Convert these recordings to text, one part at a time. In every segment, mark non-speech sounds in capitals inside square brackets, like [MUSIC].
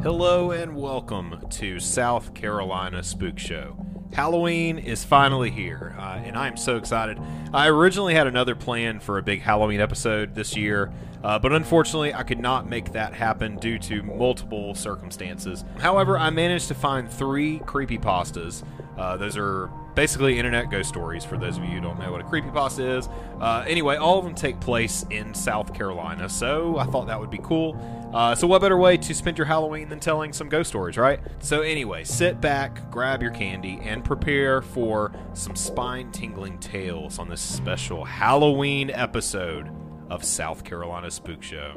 Hello and welcome to South Carolina Spook Show. Halloween is finally here, uh, and I am so excited. I originally had another plan for a big Halloween episode this year, uh, but unfortunately, I could not make that happen due to multiple circumstances. However, I managed to find three creepypastas. Uh, those are basically internet ghost stories for those of you who don't know what a creepypasta is. Uh, anyway, all of them take place in South Carolina, so I thought that would be cool. Uh, so, what better way to spend your Halloween than telling some ghost stories, right? So, anyway, sit back, grab your candy, and prepare for some spine tingling tales on this special Halloween episode of South Carolina Spook Show.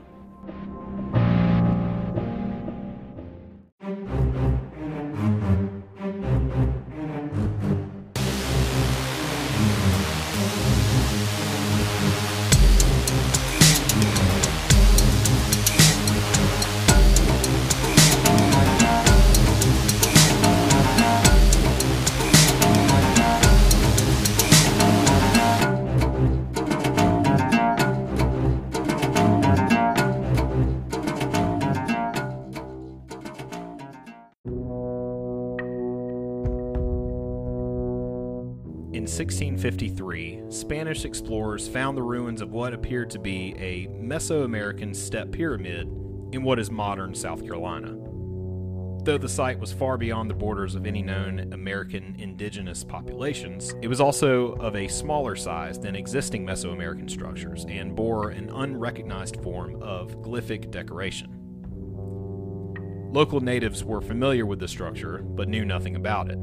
1653, Spanish explorers found the ruins of what appeared to be a Mesoamerican step pyramid in what is modern South Carolina. Though the site was far beyond the borders of any known American indigenous populations, it was also of a smaller size than existing Mesoamerican structures and bore an unrecognized form of glyphic decoration. Local natives were familiar with the structure but knew nothing about it.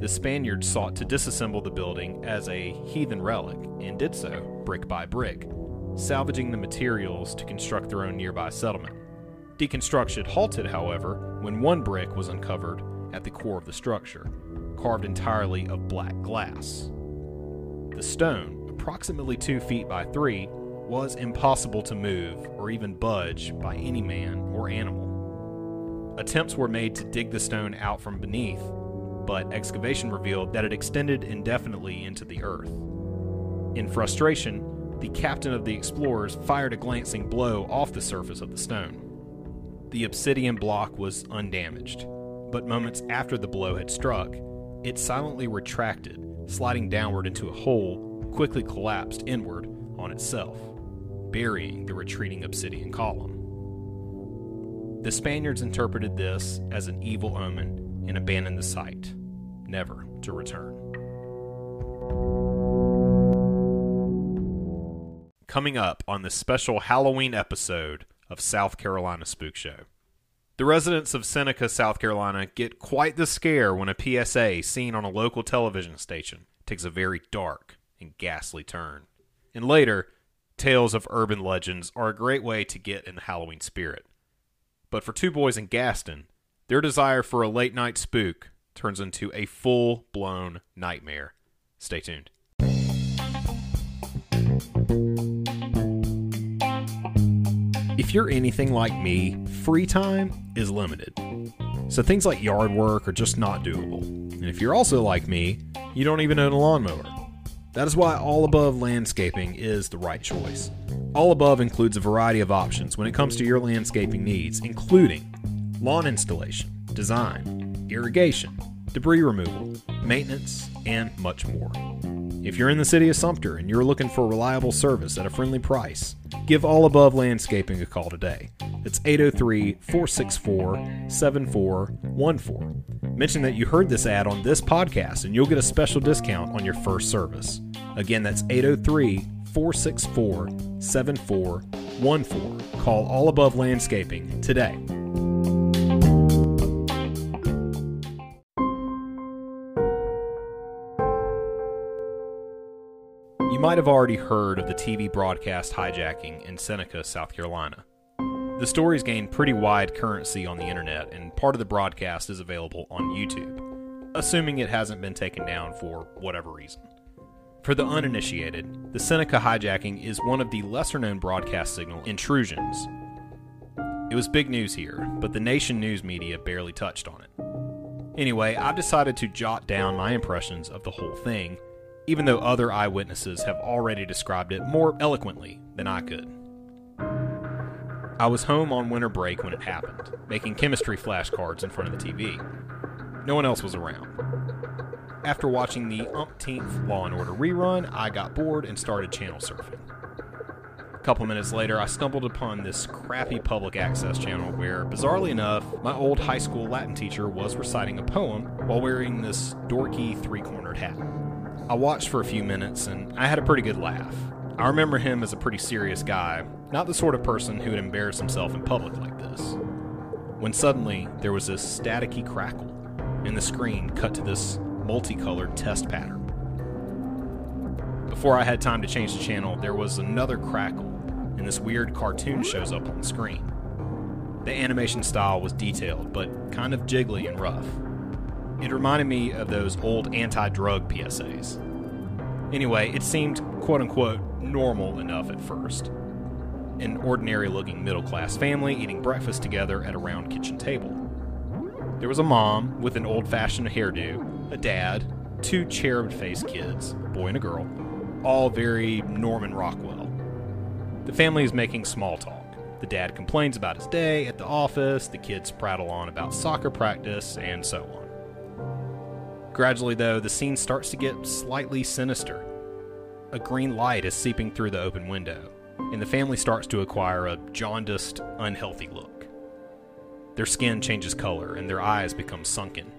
The Spaniards sought to disassemble the building as a heathen relic and did so brick by brick, salvaging the materials to construct their own nearby settlement. Deconstruction halted, however, when one brick was uncovered at the core of the structure, carved entirely of black glass. The stone, approximately two feet by three, was impossible to move or even budge by any man or animal. Attempts were made to dig the stone out from beneath, but excavation revealed that it extended indefinitely into the earth. In frustration, the captain of the explorers fired a glancing blow off the surface of the stone. The obsidian block was undamaged, but moments after the blow had struck, it silently retracted, sliding downward into a hole, quickly collapsed inward on itself, burying the retreating obsidian column. The Spaniards interpreted this as an evil omen and abandon the site, never to return. Coming up on this special Halloween episode of South Carolina Spook Show. The residents of Seneca, South Carolina get quite the scare when a PSA seen on a local television station takes a very dark and ghastly turn. And later, tales of urban legends are a great way to get in the Halloween spirit. But for two boys in Gaston, their desire for a late night spook turns into a full blown nightmare. Stay tuned. If you're anything like me, free time is limited. So things like yard work are just not doable. And if you're also like me, you don't even own a lawnmower. That is why All Above Landscaping is the right choice. All Above includes a variety of options when it comes to your landscaping needs, including lawn installation, design, irrigation, debris removal, maintenance, and much more. If you're in the city of Sumter and you're looking for reliable service at a friendly price, give All Above Landscaping a call today. It's 803 464 7414. Mention that you heard this ad on this podcast and you'll get a special discount on your first service. Again, that's 803 464 7414. Call All Above Landscaping today. Might have already heard of the TV broadcast hijacking in Seneca, South Carolina. The stories gained pretty wide currency on the internet, and part of the broadcast is available on YouTube, assuming it hasn't been taken down for whatever reason. For the uninitiated, the Seneca hijacking is one of the lesser known broadcast signal intrusions. It was big news here, but the nation news media barely touched on it. Anyway, I've decided to jot down my impressions of the whole thing, even though other eyewitnesses have already described it more eloquently than I could. I was home on winter break when it happened, making chemistry flashcards in front of the TV. No one else was around. After watching the umpteenth Law and Order rerun, I got bored and started channel surfing. A couple minutes later, I stumbled upon this crappy public access channel where, bizarrely enough, my old high school Latin teacher was reciting a poem while wearing this dorky three cornered hat. I watched for a few minutes and I had a pretty good laugh. I remember him as a pretty serious guy, not the sort of person who would embarrass himself in public like this. When suddenly there was a staticky crackle, and the screen cut to this multicolored test pattern. Before I had time to change the channel, there was another crackle, and this weird cartoon shows up on the screen. The animation style was detailed, but kind of jiggly and rough. It reminded me of those old anti drug PSAs. Anyway, it seemed quote unquote normal enough at first. An ordinary looking middle class family eating breakfast together at a round kitchen table. There was a mom with an old fashioned hairdo, a dad, two cherub faced kids, a boy and a girl, all very Norman Rockwell. The family is making small talk. The dad complains about his day at the office, the kids prattle on about soccer practice, and so on. Gradually, though, the scene starts to get slightly sinister. A green light is seeping through the open window, and the family starts to acquire a jaundiced, unhealthy look. Their skin changes color, and their eyes become sunken.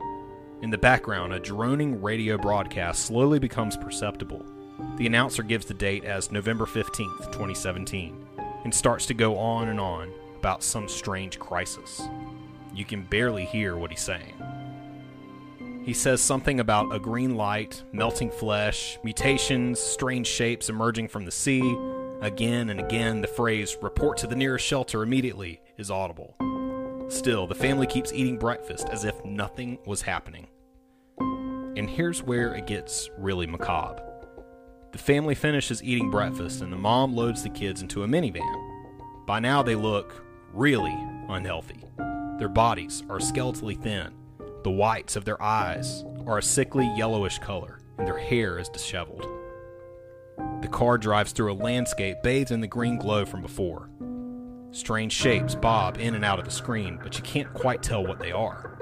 In the background, a droning radio broadcast slowly becomes perceptible. The announcer gives the date as November 15th, 2017, and starts to go on and on about some strange crisis. You can barely hear what he's saying. He says something about a green light, melting flesh, mutations, strange shapes emerging from the sea. Again and again, the phrase, report to the nearest shelter immediately, is audible. Still, the family keeps eating breakfast as if nothing was happening. And here's where it gets really macabre. The family finishes eating breakfast, and the mom loads the kids into a minivan. By now, they look really unhealthy. Their bodies are skeletally thin, the whites of their eyes are a sickly yellowish color, and their hair is disheveled. The car drives through a landscape bathed in the green glow from before. Strange shapes bob in and out of the screen, but you can't quite tell what they are.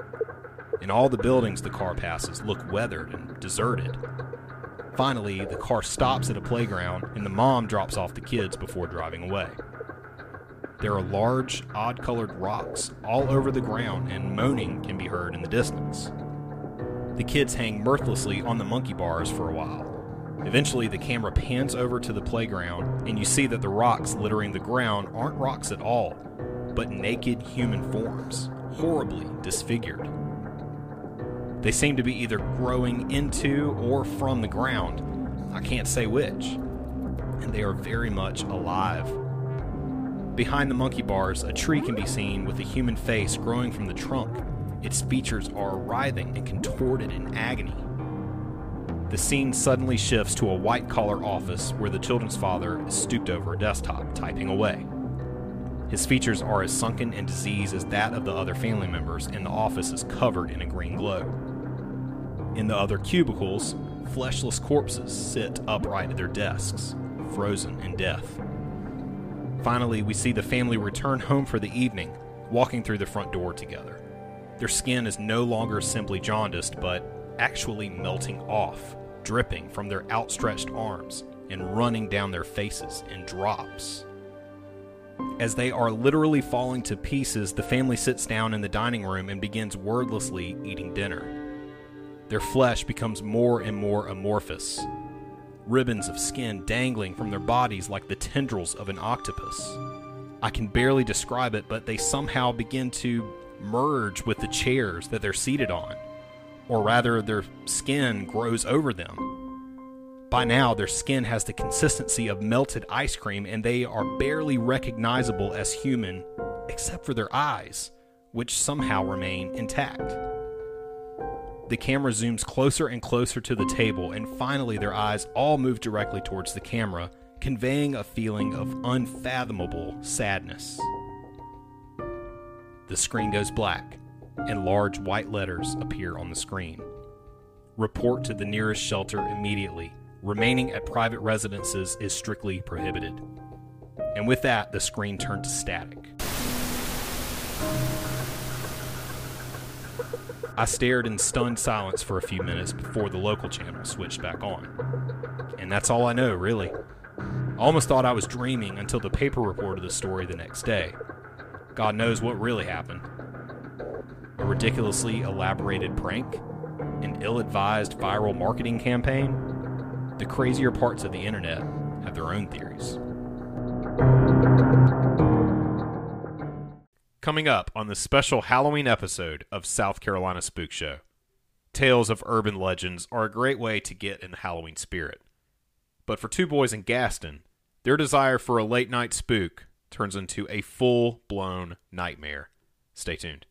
And all the buildings the car passes look weathered and deserted. Finally, the car stops at a playground, and the mom drops off the kids before driving away. There are large, odd colored rocks all over the ground, and moaning can be heard in the distance. The kids hang mirthlessly on the monkey bars for a while. Eventually, the camera pans over to the playground, and you see that the rocks littering the ground aren't rocks at all, but naked human forms, horribly disfigured. They seem to be either growing into or from the ground. I can't say which. And they are very much alive. Behind the monkey bars, a tree can be seen with a human face growing from the trunk. Its features are writhing and contorted in agony. The scene suddenly shifts to a white collar office where the children's father is stooped over a desktop, typing away. His features are as sunken and diseased as that of the other family members, and the office is covered in a green glow. In the other cubicles, fleshless corpses sit upright at their desks, frozen in death. Finally, we see the family return home for the evening, walking through the front door together. Their skin is no longer simply jaundiced, but actually melting off, dripping from their outstretched arms and running down their faces in drops. As they are literally falling to pieces, the family sits down in the dining room and begins wordlessly eating dinner. Their flesh becomes more and more amorphous, ribbons of skin dangling from their bodies like the tendrils of an octopus. I can barely describe it, but they somehow begin to merge with the chairs that they're seated on, or rather, their skin grows over them. By now, their skin has the consistency of melted ice cream, and they are barely recognizable as human, except for their eyes, which somehow remain intact. The camera zooms closer and closer to the table, and finally, their eyes all move directly towards the camera, conveying a feeling of unfathomable sadness. The screen goes black, and large white letters appear on the screen. Report to the nearest shelter immediately. Remaining at private residences is strictly prohibited. And with that, the screen turned to static. I stared in stunned silence for a few minutes before the local channel switched back on. And that's all I know, really. I almost thought I was dreaming until the paper reported the story the next day. God knows what really happened. A ridiculously elaborated prank? An ill advised viral marketing campaign? The crazier parts of the internet have their own theories. Coming up on the special Halloween episode of South Carolina Spook Show. Tales of urban legends are a great way to get in the Halloween spirit. But for two boys in Gaston, their desire for a late night spook turns into a full blown nightmare. Stay tuned.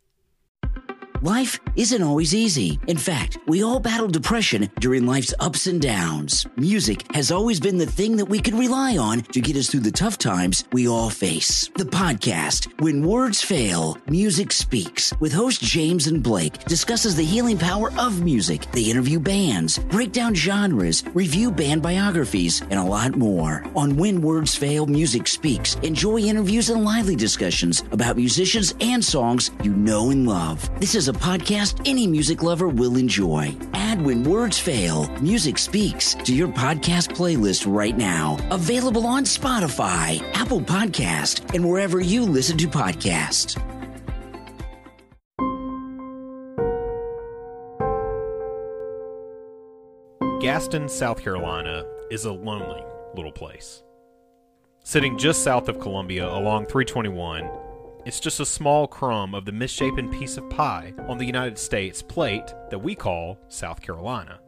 Life isn't always easy. In fact, we all battle depression during life's ups and downs. Music has always been the thing that we can rely on to get us through the tough times we all face. The podcast, When Words Fail, Music Speaks, with host James and Blake, discusses the healing power of music. They interview bands, break down genres, review band biographies, and a lot more. On When Words Fail, Music Speaks, enjoy interviews and lively discussions about musicians and songs you know and love. This is a podcast any music lover will enjoy. Add When Words Fail, Music Speaks to your podcast playlist right now. Available on Spotify, Apple Podcast, and wherever you listen to podcasts. Gaston, South Carolina is a lonely little place. Sitting just south of Columbia along 321 it's just a small crumb of the misshapen piece of pie on the United States plate that we call South Carolina.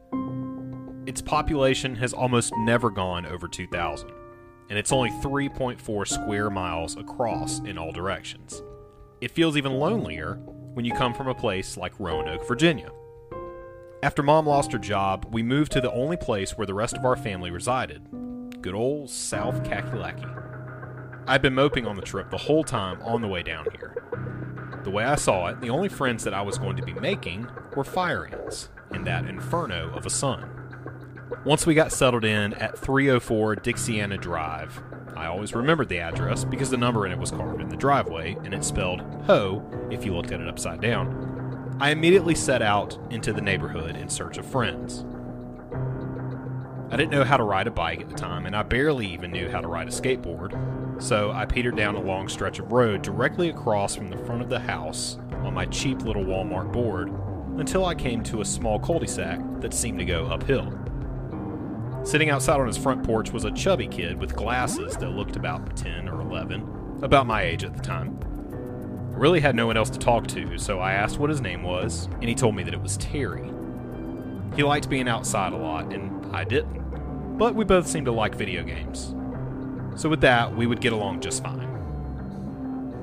Its population has almost never gone over 2,000, and it's only 3.4 square miles across in all directions. It feels even lonelier when you come from a place like Roanoke, Virginia. After mom lost her job, we moved to the only place where the rest of our family resided good old South Kakalaki. I'd been moping on the trip the whole time on the way down here. The way I saw it, the only friends that I was going to be making were fire ants in that inferno of a sun. Once we got settled in at 304 Dixiana Drive, I always remembered the address because the number in it was carved in the driveway and it spelled Ho if you looked at it upside down. I immediately set out into the neighborhood in search of friends. I didn't know how to ride a bike at the time, and I barely even knew how to ride a skateboard, so I petered down a long stretch of road directly across from the front of the house on my cheap little Walmart board until I came to a small cul de sac that seemed to go uphill. Sitting outside on his front porch was a chubby kid with glasses that looked about 10 or 11, about my age at the time. I really had no one else to talk to, so I asked what his name was, and he told me that it was Terry. He liked being outside a lot, and I didn't. But we both seemed to like video games. So with that, we would get along just fine.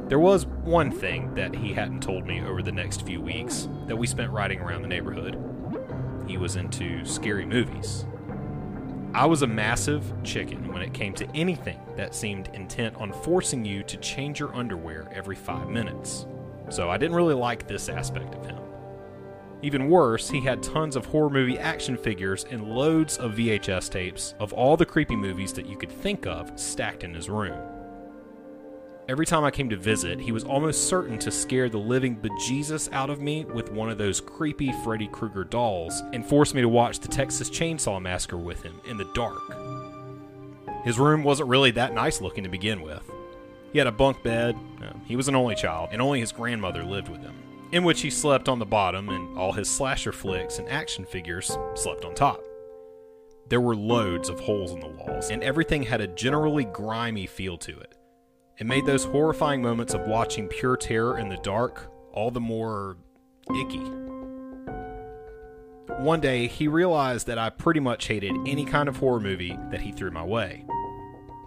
There was one thing that he hadn't told me over the next few weeks that we spent riding around the neighborhood. He was into scary movies. I was a massive chicken when it came to anything that seemed intent on forcing you to change your underwear every five minutes. So I didn't really like this aspect of him. Even worse, he had tons of horror movie action figures and loads of VHS tapes of all the creepy movies that you could think of stacked in his room. Every time I came to visit, he was almost certain to scare the living bejesus out of me with one of those creepy Freddy Krueger dolls and force me to watch the Texas Chainsaw Massacre with him in the dark. His room wasn't really that nice looking to begin with. He had a bunk bed, he was an only child, and only his grandmother lived with him in which he slept on the bottom and all his slasher flicks and action figures slept on top. There were loads of holes in the walls, and everything had a generally grimy feel to it. It made those horrifying moments of watching pure terror in the dark all the more icky. One day, he realized that I pretty much hated any kind of horror movie that he threw my way.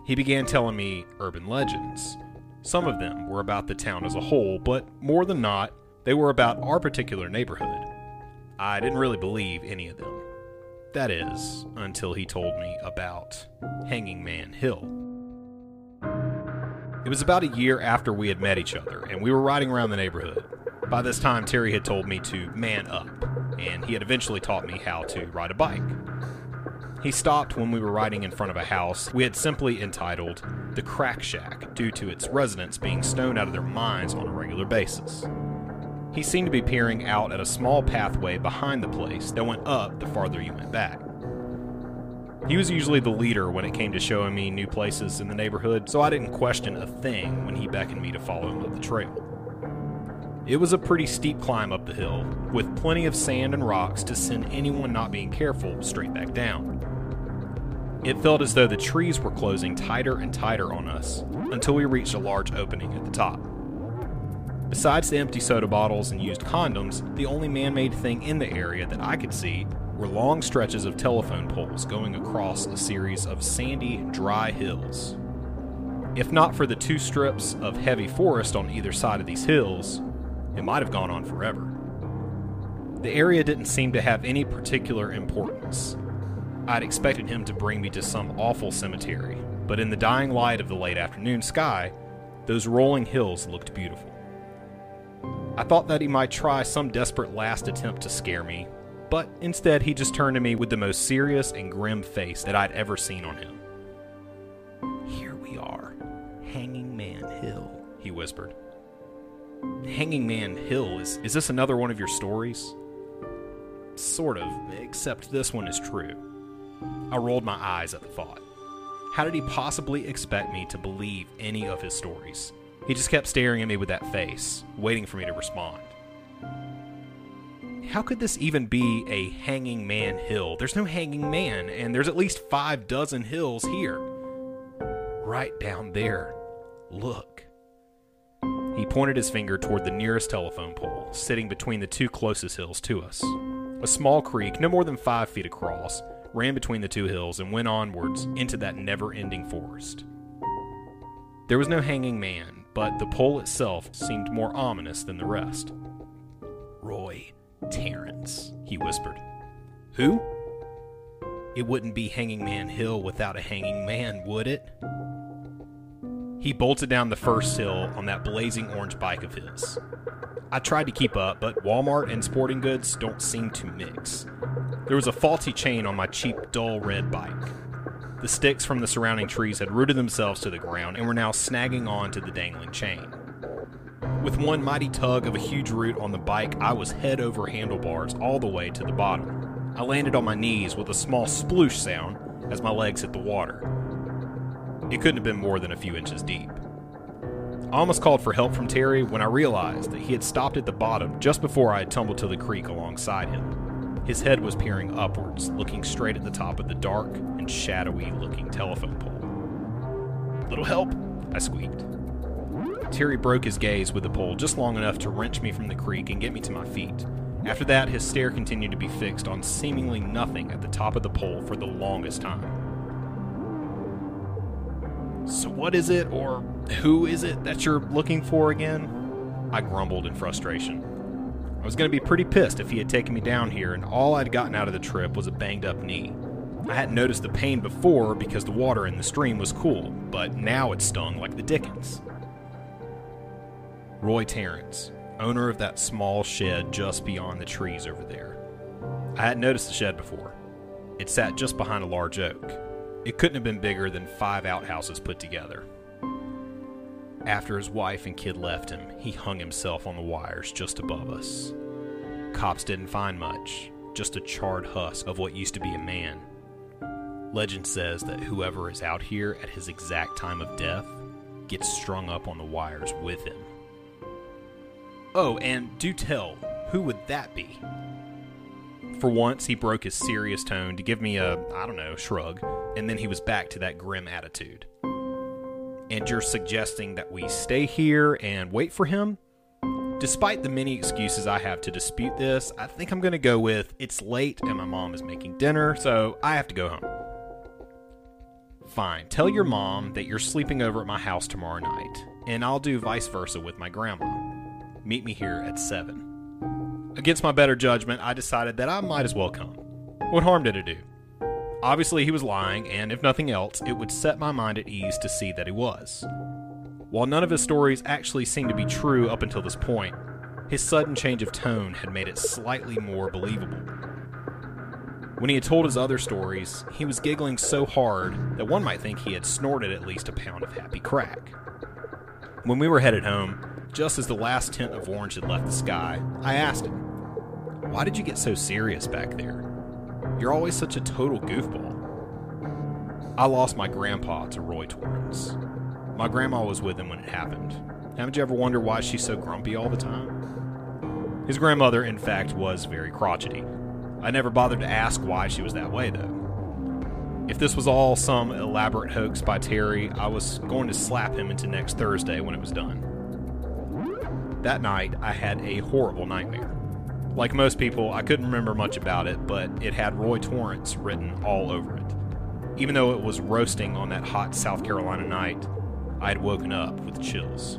He began telling me urban legends. Some of them were about the town as a whole, but more than not, they were about our particular neighborhood. I didn't really believe any of them. That is, until he told me about Hanging Man Hill. It was about a year after we had met each other, and we were riding around the neighborhood. By this time, Terry had told me to man up, and he had eventually taught me how to ride a bike. He stopped when we were riding in front of a house we had simply entitled the Crack Shack due to its residents being stoned out of their minds on a regular basis. He seemed to be peering out at a small pathway behind the place that went up the farther you went back. He was usually the leader when it came to showing me new places in the neighborhood, so I didn't question a thing when he beckoned me to follow him up the trail. It was a pretty steep climb up the hill, with plenty of sand and rocks to send anyone not being careful straight back down. It felt as though the trees were closing tighter and tighter on us until we reached a large opening at the top. Besides the empty soda bottles and used condoms, the only man made thing in the area that I could see were long stretches of telephone poles going across a series of sandy, dry hills. If not for the two strips of heavy forest on either side of these hills, it might have gone on forever. The area didn't seem to have any particular importance. I'd expected him to bring me to some awful cemetery, but in the dying light of the late afternoon sky, those rolling hills looked beautiful. I thought that he might try some desperate last attempt to scare me, but instead he just turned to me with the most serious and grim face that I'd ever seen on him. Here we are, Hanging Man Hill, he whispered. Hanging Man Hill, is, is this another one of your stories? Sort of, except this one is true. I rolled my eyes at the thought. How did he possibly expect me to believe any of his stories? He just kept staring at me with that face, waiting for me to respond. How could this even be a hanging man hill? There's no hanging man, and there's at least five dozen hills here. Right down there. Look. He pointed his finger toward the nearest telephone pole, sitting between the two closest hills to us. A small creek, no more than five feet across, ran between the two hills and went onwards into that never ending forest. There was no hanging man, but the pole itself seemed more ominous than the rest. Roy Terrence, he whispered. Who? It wouldn't be Hanging Man Hill without a hanging man, would it? He bolted down the first hill on that blazing orange bike of his. I tried to keep up, but Walmart and sporting goods don't seem to mix. There was a faulty chain on my cheap, dull red bike. The sticks from the surrounding trees had rooted themselves to the ground and were now snagging on to the dangling chain. With one mighty tug of a huge root on the bike, I was head over handlebars all the way to the bottom. I landed on my knees with a small sploosh sound as my legs hit the water. It couldn't have been more than a few inches deep. I almost called for help from Terry when I realized that he had stopped at the bottom just before I had tumbled to the creek alongside him. His head was peering upwards, looking straight at the top of the dark and shadowy looking telephone pole. Little help, I squeaked. Terry broke his gaze with the pole just long enough to wrench me from the creek and get me to my feet. After that, his stare continued to be fixed on seemingly nothing at the top of the pole for the longest time. So, what is it, or who is it that you're looking for again? I grumbled in frustration. I was going to be pretty pissed if he had taken me down here and all I'd gotten out of the trip was a banged up knee. I hadn't noticed the pain before because the water in the stream was cool, but now it stung like the dickens. Roy Terrence, owner of that small shed just beyond the trees over there. I hadn't noticed the shed before. It sat just behind a large oak. It couldn't have been bigger than five outhouses put together. After his wife and kid left him, he hung himself on the wires just above us. Cops didn't find much, just a charred husk of what used to be a man. Legend says that whoever is out here at his exact time of death gets strung up on the wires with him. Oh, and do tell, who would that be? For once, he broke his serious tone to give me a, I don't know, shrug, and then he was back to that grim attitude. And you're suggesting that we stay here and wait for him? Despite the many excuses I have to dispute this, I think I'm going to go with it's late and my mom is making dinner, so I have to go home. Fine, tell your mom that you're sleeping over at my house tomorrow night, and I'll do vice versa with my grandma. Meet me here at 7. Against my better judgment, I decided that I might as well come. What harm did it do? Obviously, he was lying, and if nothing else, it would set my mind at ease to see that he was. While none of his stories actually seemed to be true up until this point, his sudden change of tone had made it slightly more believable. When he had told his other stories, he was giggling so hard that one might think he had snorted at least a pound of happy crack. When we were headed home, just as the last tint of orange had left the sky, I asked him, Why did you get so serious back there? You're always such a total goofball. I lost my grandpa to Roy Torrance. My grandma was with him when it happened. Haven't you ever wondered why she's so grumpy all the time? His grandmother, in fact, was very crotchety. I never bothered to ask why she was that way, though. If this was all some elaborate hoax by Terry, I was going to slap him into next Thursday when it was done. That night, I had a horrible nightmare. Like most people, I couldn't remember much about it, but it had Roy Torrance written all over it. Even though it was roasting on that hot South Carolina night, I had woken up with chills.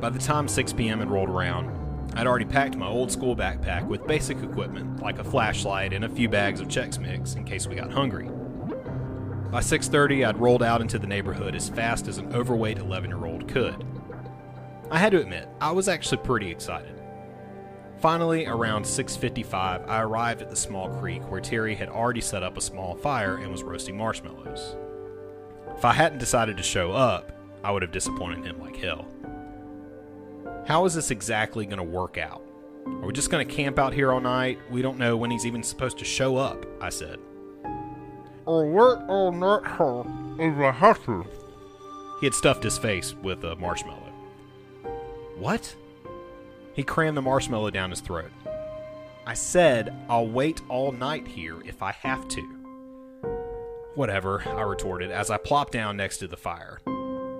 By the time 6 p.m. had rolled around, I'd already packed my old school backpack with basic equipment like a flashlight and a few bags of Chex Mix in case we got hungry. By 6:30, I'd rolled out into the neighborhood as fast as an overweight 11-year-old could. I had to admit, I was actually pretty excited. Finally, around 6:55, I arrived at the small creek where Terry had already set up a small fire and was roasting marshmallows. If I hadn't decided to show up, I would have disappointed him like hell. How is this exactly going to work out? Are we just going to camp out here all night? We don't know when he's even supposed to show up, I said. I'll work all night hard if I have to. He had stuffed his face with a marshmallow. What? He crammed the marshmallow down his throat. I said, I'll wait all night here if I have to. Whatever, I retorted as I plopped down next to the fire.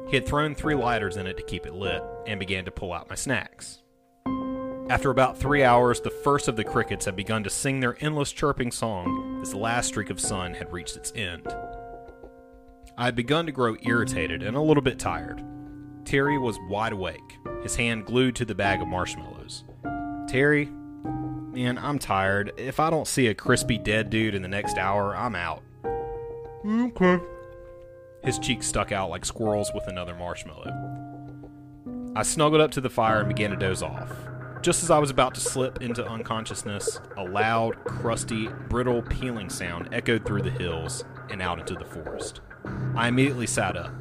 He had thrown three lighters in it to keep it lit and began to pull out my snacks. After about three hours, the first of the crickets had begun to sing their endless chirping song as the last streak of sun had reached its end. I had begun to grow irritated and a little bit tired. Terry was wide awake, his hand glued to the bag of marshmallows. Terry, man, I'm tired. If I don't see a crispy dead dude in the next hour, I'm out. Okay. His cheeks stuck out like squirrels with another marshmallow. I snuggled up to the fire and began to doze off. Just as I was about to slip into unconsciousness, a loud, crusty, brittle peeling sound echoed through the hills and out into the forest. I immediately sat up.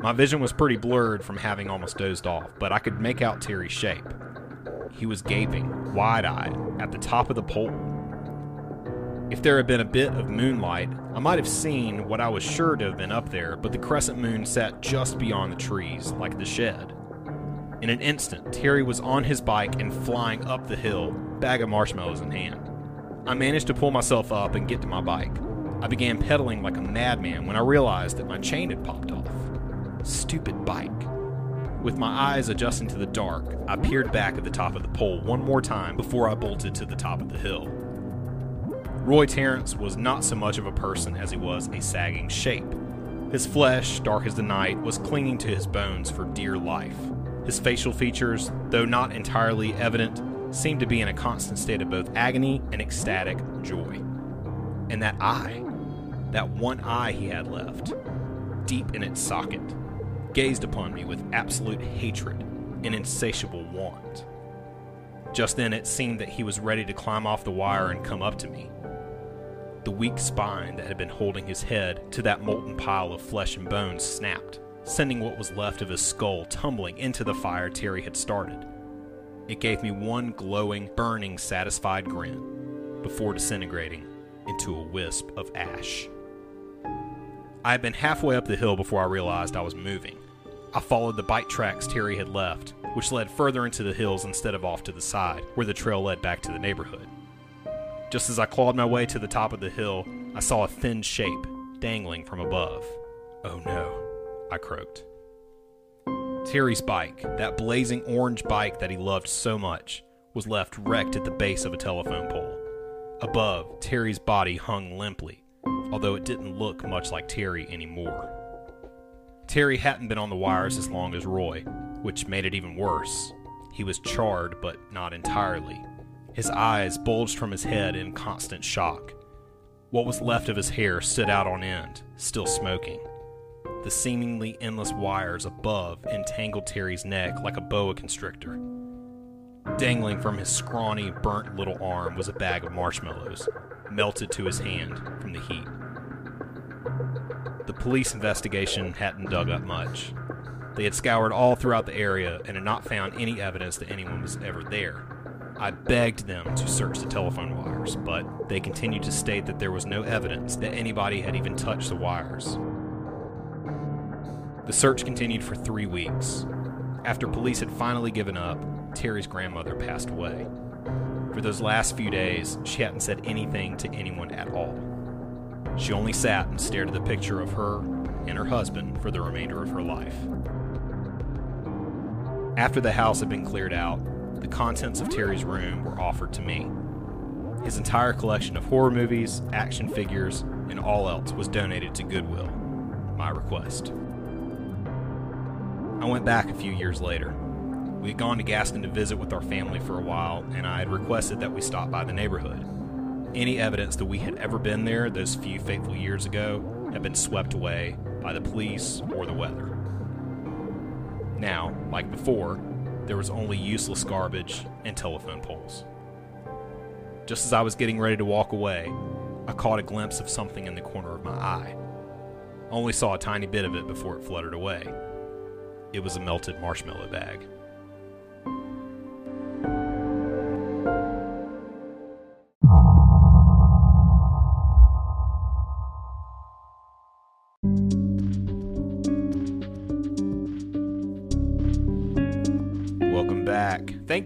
My vision was pretty blurred from having almost dozed off, but I could make out Terry's shape. He was gaping, wide eyed, at the top of the pole. If there had been a bit of moonlight, I might have seen what I was sure to have been up there, but the crescent moon sat just beyond the trees, like the shed. In an instant, Terry was on his bike and flying up the hill, bag of marshmallows in hand. I managed to pull myself up and get to my bike. I began pedaling like a madman when I realized that my chain had popped off. Stupid bike. With my eyes adjusting to the dark, I peered back at the top of the pole one more time before I bolted to the top of the hill. Roy Terrence was not so much of a person as he was a sagging shape. His flesh, dark as the night, was clinging to his bones for dear life. His facial features, though not entirely evident, seemed to be in a constant state of both agony and ecstatic joy. And that eye, that one eye he had left, deep in its socket, gazed upon me with absolute hatred and insatiable want. Just then it seemed that he was ready to climb off the wire and come up to me. The weak spine that had been holding his head to that molten pile of flesh and bones snapped, sending what was left of his skull tumbling into the fire Terry had started. It gave me one glowing, burning, satisfied grin before disintegrating into a wisp of ash. I had been halfway up the hill before I realized I was moving. I followed the bike tracks Terry had left, which led further into the hills instead of off to the side, where the trail led back to the neighborhood. Just as I clawed my way to the top of the hill, I saw a thin shape dangling from above. Oh no, I croaked. Terry's bike, that blazing orange bike that he loved so much, was left wrecked at the base of a telephone pole. Above, Terry's body hung limply, although it didn't look much like Terry anymore. Terry hadn't been on the wires as long as Roy, which made it even worse. He was charred, but not entirely. His eyes bulged from his head in constant shock. What was left of his hair stood out on end, still smoking. The seemingly endless wires above entangled Terry's neck like a boa constrictor. Dangling from his scrawny, burnt little arm was a bag of marshmallows, melted to his hand from the heat. The police investigation hadn't dug up much. They had scoured all throughout the area and had not found any evidence that anyone was ever there. I begged them to search the telephone wires, but they continued to state that there was no evidence that anybody had even touched the wires. The search continued for three weeks. After police had finally given up, Terry's grandmother passed away. For those last few days, she hadn't said anything to anyone at all. She only sat and stared at the picture of her and her husband for the remainder of her life. After the house had been cleared out, the contents of Terry's room were offered to me. His entire collection of horror movies, action figures, and all else was donated to Goodwill. My request. I went back a few years later. We had gone to Gaston to visit with our family for a while, and I had requested that we stop by the neighborhood. Any evidence that we had ever been there those few fateful years ago had been swept away by the police or the weather. Now, like before, there was only useless garbage and telephone poles. Just as I was getting ready to walk away, I caught a glimpse of something in the corner of my eye. I only saw a tiny bit of it before it fluttered away. It was a melted marshmallow bag.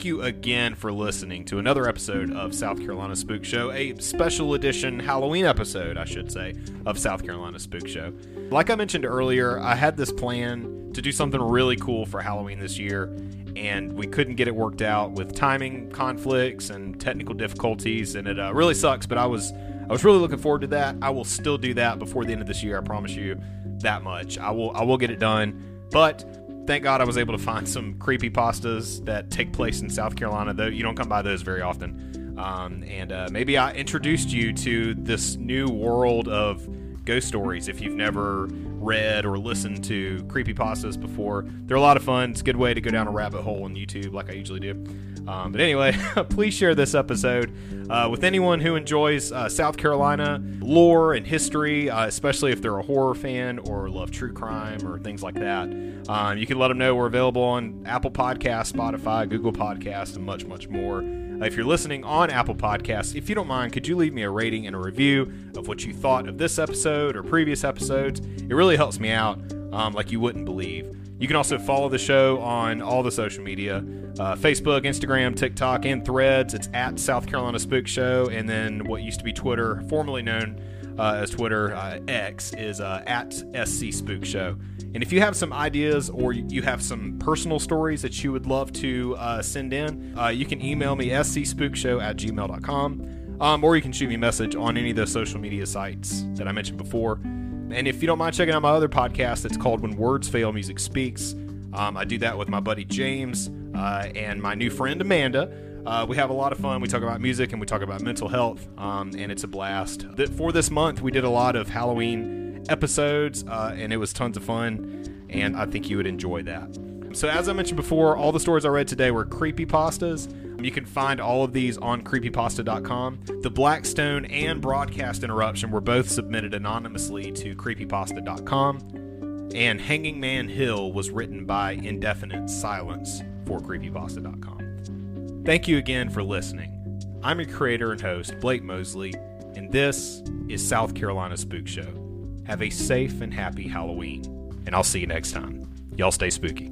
You again for listening to another episode of South Carolina Spook Show, a special edition Halloween episode, I should say, of South Carolina Spook Show. Like I mentioned earlier, I had this plan to do something really cool for Halloween this year, and we couldn't get it worked out with timing conflicts and technical difficulties, and it uh, really sucks. But I was I was really looking forward to that. I will still do that before the end of this year. I promise you that much. I will I will get it done. But thank God I was able to find some creepy pastas that take place in South Carolina. Though you don't come by those very often. Um, and uh, maybe I introduced you to this new world of ghost stories if you've never read or listened to creepy creepypastas before. They're a lot of fun. It's a good way to go down a rabbit hole on YouTube, like I usually do. Um, but anyway, [LAUGHS] please share this episode uh, with anyone who enjoys uh, South Carolina lore and history, uh, especially if they're a horror fan or love true crime or things like that. Um, you can let them know we're available on Apple Podcasts, Spotify, Google Podcasts, and much, much more. If you're listening on Apple Podcasts, if you don't mind, could you leave me a rating and a review of what you thought of this episode or previous episodes? It really helps me out um, like you wouldn't believe. You can also follow the show on all the social media uh, Facebook, Instagram, TikTok, and threads. It's at South Carolina Spook Show. And then what used to be Twitter, formerly known uh, as Twitter, uh, X, is uh, at SC Spook Show. And if you have some ideas or you have some personal stories that you would love to uh, send in, uh, you can email me scspookshow at gmail.com. Um, or you can shoot me a message on any of the social media sites that I mentioned before. And if you don't mind checking out my other podcast, it's called When Words Fail, Music Speaks. Um, I do that with my buddy James uh, and my new friend Amanda. Uh, we have a lot of fun. We talk about music and we talk about mental health, um, and it's a blast. For this month, we did a lot of Halloween episodes, uh, and it was tons of fun, and I think you would enjoy that. So, as I mentioned before, all the stories I read today were creepy pastas. You can find all of these on creepypasta.com. The Blackstone and Broadcast Interruption were both submitted anonymously to creepypasta.com. And Hanging Man Hill was written by Indefinite Silence for creepypasta.com. Thank you again for listening. I'm your creator and host, Blake Mosley, and this is South Carolina Spook Show. Have a safe and happy Halloween, and I'll see you next time. Y'all stay spooky.